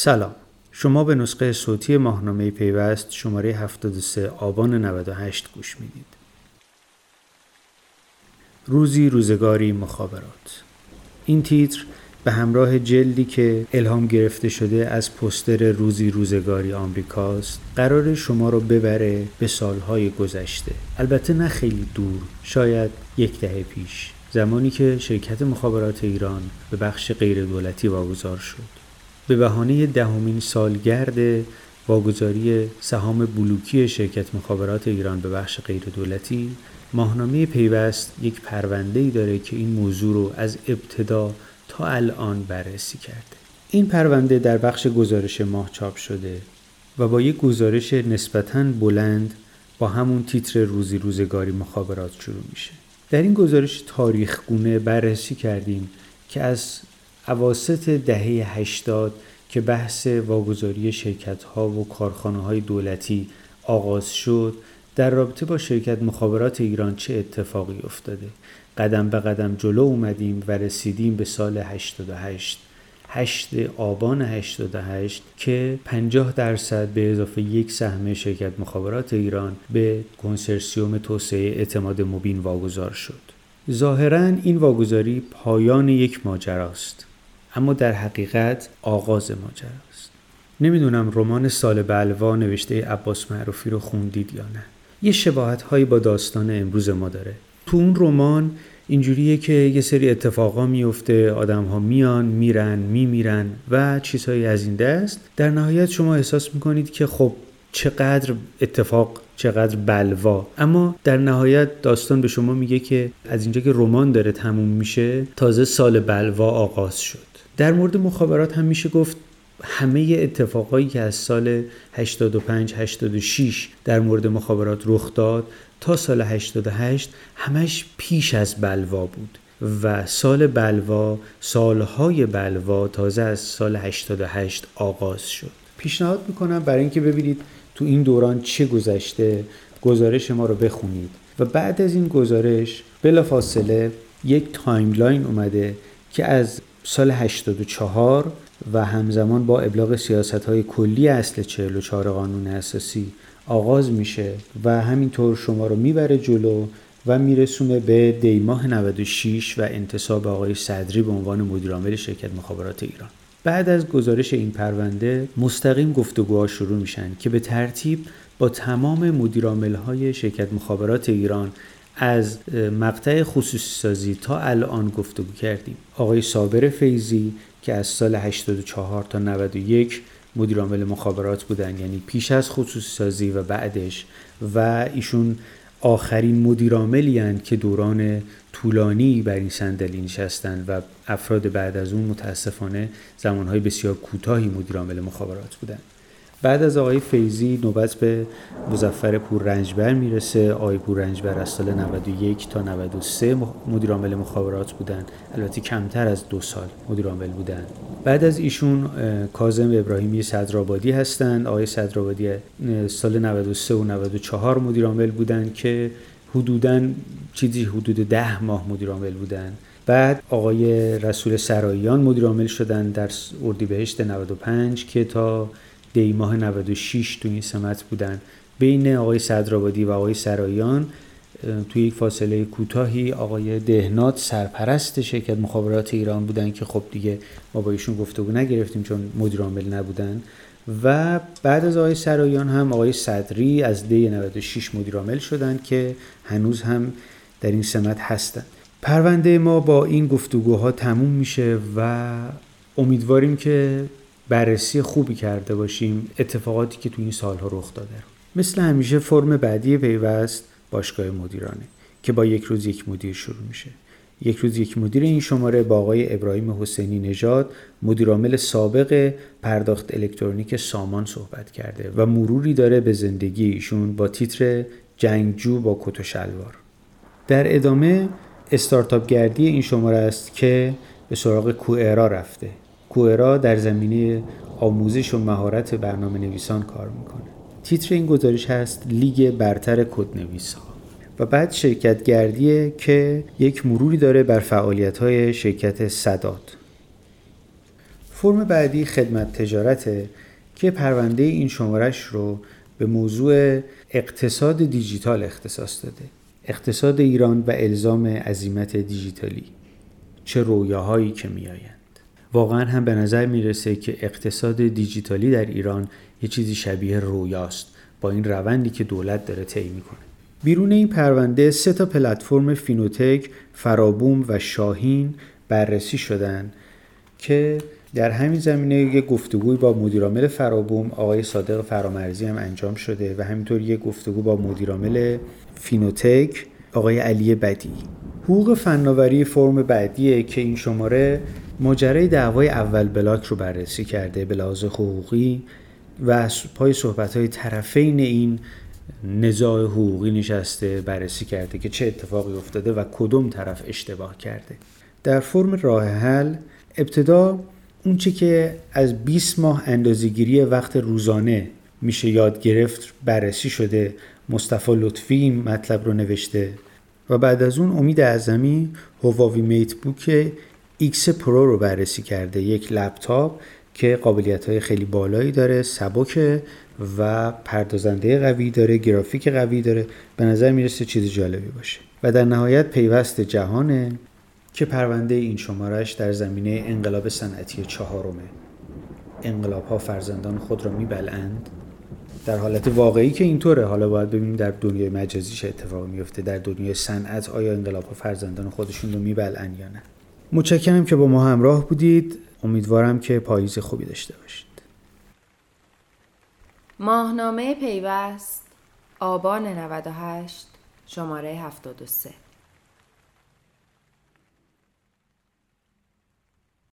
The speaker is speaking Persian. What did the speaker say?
سلام. شما به نسخه صوتی ماهنامه پیوست شماره 73 آبان 98 گوش می‌دید. روزی روزگاری مخابرات. این تیتر به همراه جلدی که الهام گرفته شده از پستر روزی روزگاری آمریکاست قرار شما رو ببره به سالهای گذشته. البته نه خیلی دور شاید یک دهه پیش. زمانی که شرکت مخابرات ایران به بخش غیر دولتی واگذار شد. به بهانه دهمین سالگرد واگذاری سهام بلوکی شرکت مخابرات ایران به بخش غیر دولتی ماهنامه پیوست یک پرونده ای داره که این موضوع رو از ابتدا تا الان بررسی کرده. این پرونده در بخش گزارش ماه چاپ شده و با یک گزارش نسبتاً بلند با همون تیتر روزی روزگاری مخابرات شروع میشه. در این گزارش تاریخ گونه بررسی کردیم که از عواست دهه 80 که بحث واگذاری شرکت ها و کارخانه های دولتی آغاز شد در رابطه با شرکت مخابرات ایران چه اتفاقی افتاده؟ قدم به قدم جلو اومدیم و رسیدیم به سال 88 8 آبان 88 که 50 درصد به اضافه یک سهم شرکت مخابرات ایران به کنسرسیوم توسعه اعتماد مبین واگذار شد. ظاهرا این واگذاری پایان یک ماجراست. اما در حقیقت آغاز ماجراست. نمی‌دونم رمان سال بلوا نوشته عباس معروفی رو خوندید یا نه. یه شباهت هایی با داستان امروز ما داره. تو اون رمان اینجوریه که یه سری اتفاقا میفته آدم ها میان میرن میمیرن و چیزهایی از این دست در نهایت شما احساس می‌کنید که خب چقدر اتفاق چقدر بلوا. اما در نهایت داستان به شما میگه که از اینجا که رمان داره تموم میشه تازه سال بلوا آغاز شد. در مورد مخابرات هم میشه گفت همه اتفاقایی که از سال 85 86 در مورد مخابرات رخ داد تا سال 88 همش پیش از بلوا بود و سال بلوا سالهای بلوا تازه از سال 88 آغاز شد. پیشنهاد می‌کنم برای اینکه ببینید تو این دوران چه گذشته گزارش ما رو بخونید. و بعد از این گزارش بلافاصله یک timeline اومده که از سال 84 و همزمان با ابلاغ سیاست های کلی اصل 44 قانون اساسی آغاز میشه و همینطور شما رو می‌بره جلو و میرسونه به دیماه 96 و انتصاب آقای صدری به عنوان مدیرعامل شرکت مخابرات ایران. بعد از گزارش این پرونده مستقیم گفتگوها شروع میشن که به ترتیب با تمام مدیرعامل های شرکت مخابرات ایران از مقطع خصوصی سازی تا الان گفتگو کردیم. آقای صابر فیزی که از سال 84 تا 91 مدیر عامل مخابرات بودن یعنی پیش از خصوصی سازی و بعدش و ایشون آخرین مدیرعاملی که دوران طولانی بر این صندلی نشستند و افراد بعد از اون متاسفانه زمانهای بسیار کوتاهی مدیرعامل مخابرات بودند. بعد از آقای فیزی نوبت به مزفر پور رنجبر می‌رسه. آقای پور رنجبر از سال 91 تا 93 مدیر عامل مخابرات بودن. البته کمتر از دو سال مدیر عامل بودن. بعد از ایشون کاظم ابراهیمی صدرآبادی هستند. آقای صدرآبادی سال 93 و 94 مدیر عامل بودن که حدودا چیزی حدود ده ماه مدیر عامل بودن. بعد آقای رسول سراییان مدیر عامل شدن در اردیبهشت 95 که تا دی ماه 96 تو این سمت بودن. بین آقای صدرآبادی و آقای سرایان توی یک فاصله کوتاهی آقای دهنات سرپرست شرکت مخابرات ایران بودن که خب دیگه ما با ایشون گفتگو نگرفتیم چون مدیر عامل نبودن. و بعد از آقای سرایان هم آقای صدری از دی 96 مدیر عامل شدن که هنوز هم در این سمت هستن. پرونده ما با این گفتگوها تموم میشه و امیدواریم که بررسی خوبی کرده باشیم اتفاقاتی که تو این سالها رخ داده رو. مثل همیشه فرم بعدی پیوست باشگاه مدیرانه که با یک روز یک مدیر شروع میشه. یک روز یک مدیر این شماره با آقای ابراهیم حسینی نژاد مدیرعامل سابق پرداخت الکترونیک سامان صحبت کرده و مروری داره به زندگی ایشون با تیتر جنگجو با کت و شلوار. در ادامه استارتاپ گردی این شماره است که به سراغ کوئرا رفته. کوئرا در زمینه آموزش و مهارت برنامه نویسان کار می‌کنه. تیتر این گزارش هست لیگ برتر کدنویس ها و بعد شرکت گردیه که یک مروری داره بر فعالیت های شرکت صداد. فرم بعدی خدمت تجارته که پرونده این شمارش رو به موضوع اقتصاد دیجیتال اختصاص داده. اقتصاد ایران و الزام عظیمت دیجیتالی. چه رویاهایی که میآیند. واقعا هم به نظر می‌رسه که اقتصاد دیجیتالی در ایران یه چیزی شبیه رویاست با این روندی که دولت داره طی می‌کنه. بیرون این پرونده سه تا پلتفرم فینوتک، فرابوم و شاهین بررسی شدن که در همین زمینه یک گفتگوی با مدیرعامل فرابوم آقای صادق فرامرزی هم انجام شده و همینطور یک گفتگو با مدیرعامل فینوتک آقای علی بدی. حقوق فناوری فرم بعدیه که این شماره ماجرای دعوای اول بلاک رو بررسی کرده به لحاظ حقوقی و پای صحبت های طرفین این نزاع حقوقی نشسته بررسی کرده که چه اتفاقی افتاده و کدوم طرف اشتباه کرده. در فرم راه حل ابتدا اونچه که از 20 ماه اندازگیری وقت روزانه میشه یاد گرفت بررسی شده. مصطفی لطفی مطلب رو نوشته و بعد از اون امید اعظمی Huawei MateBook X Pro رو بررسی کرده یک لپتاپ که قابلیت های خیلی بالایی داره سبک و پردازنده قوی داره گرافیک قوی داره. به نظر می‌رسه چیز جالبی باشه. و در نهایت پیوست جهانه که پرونده این شمارش در زمینه انقلاب صنعتی چهارمه. انقلاب ها فرزندان خود را میبلند در حالت واقعی که اینطوره. حالا باید ببینیم در دنیای مجازی چه اتفاقی میفته در دنیای صنعت آیا انقلاب ها فرزندان خودشون رو میبلند یا نه. متشکرم که با ما همراه بودید. امیدوارم که پاییز خوبی داشته باشید. ماهنامه پیوست آبان 98 شماره 73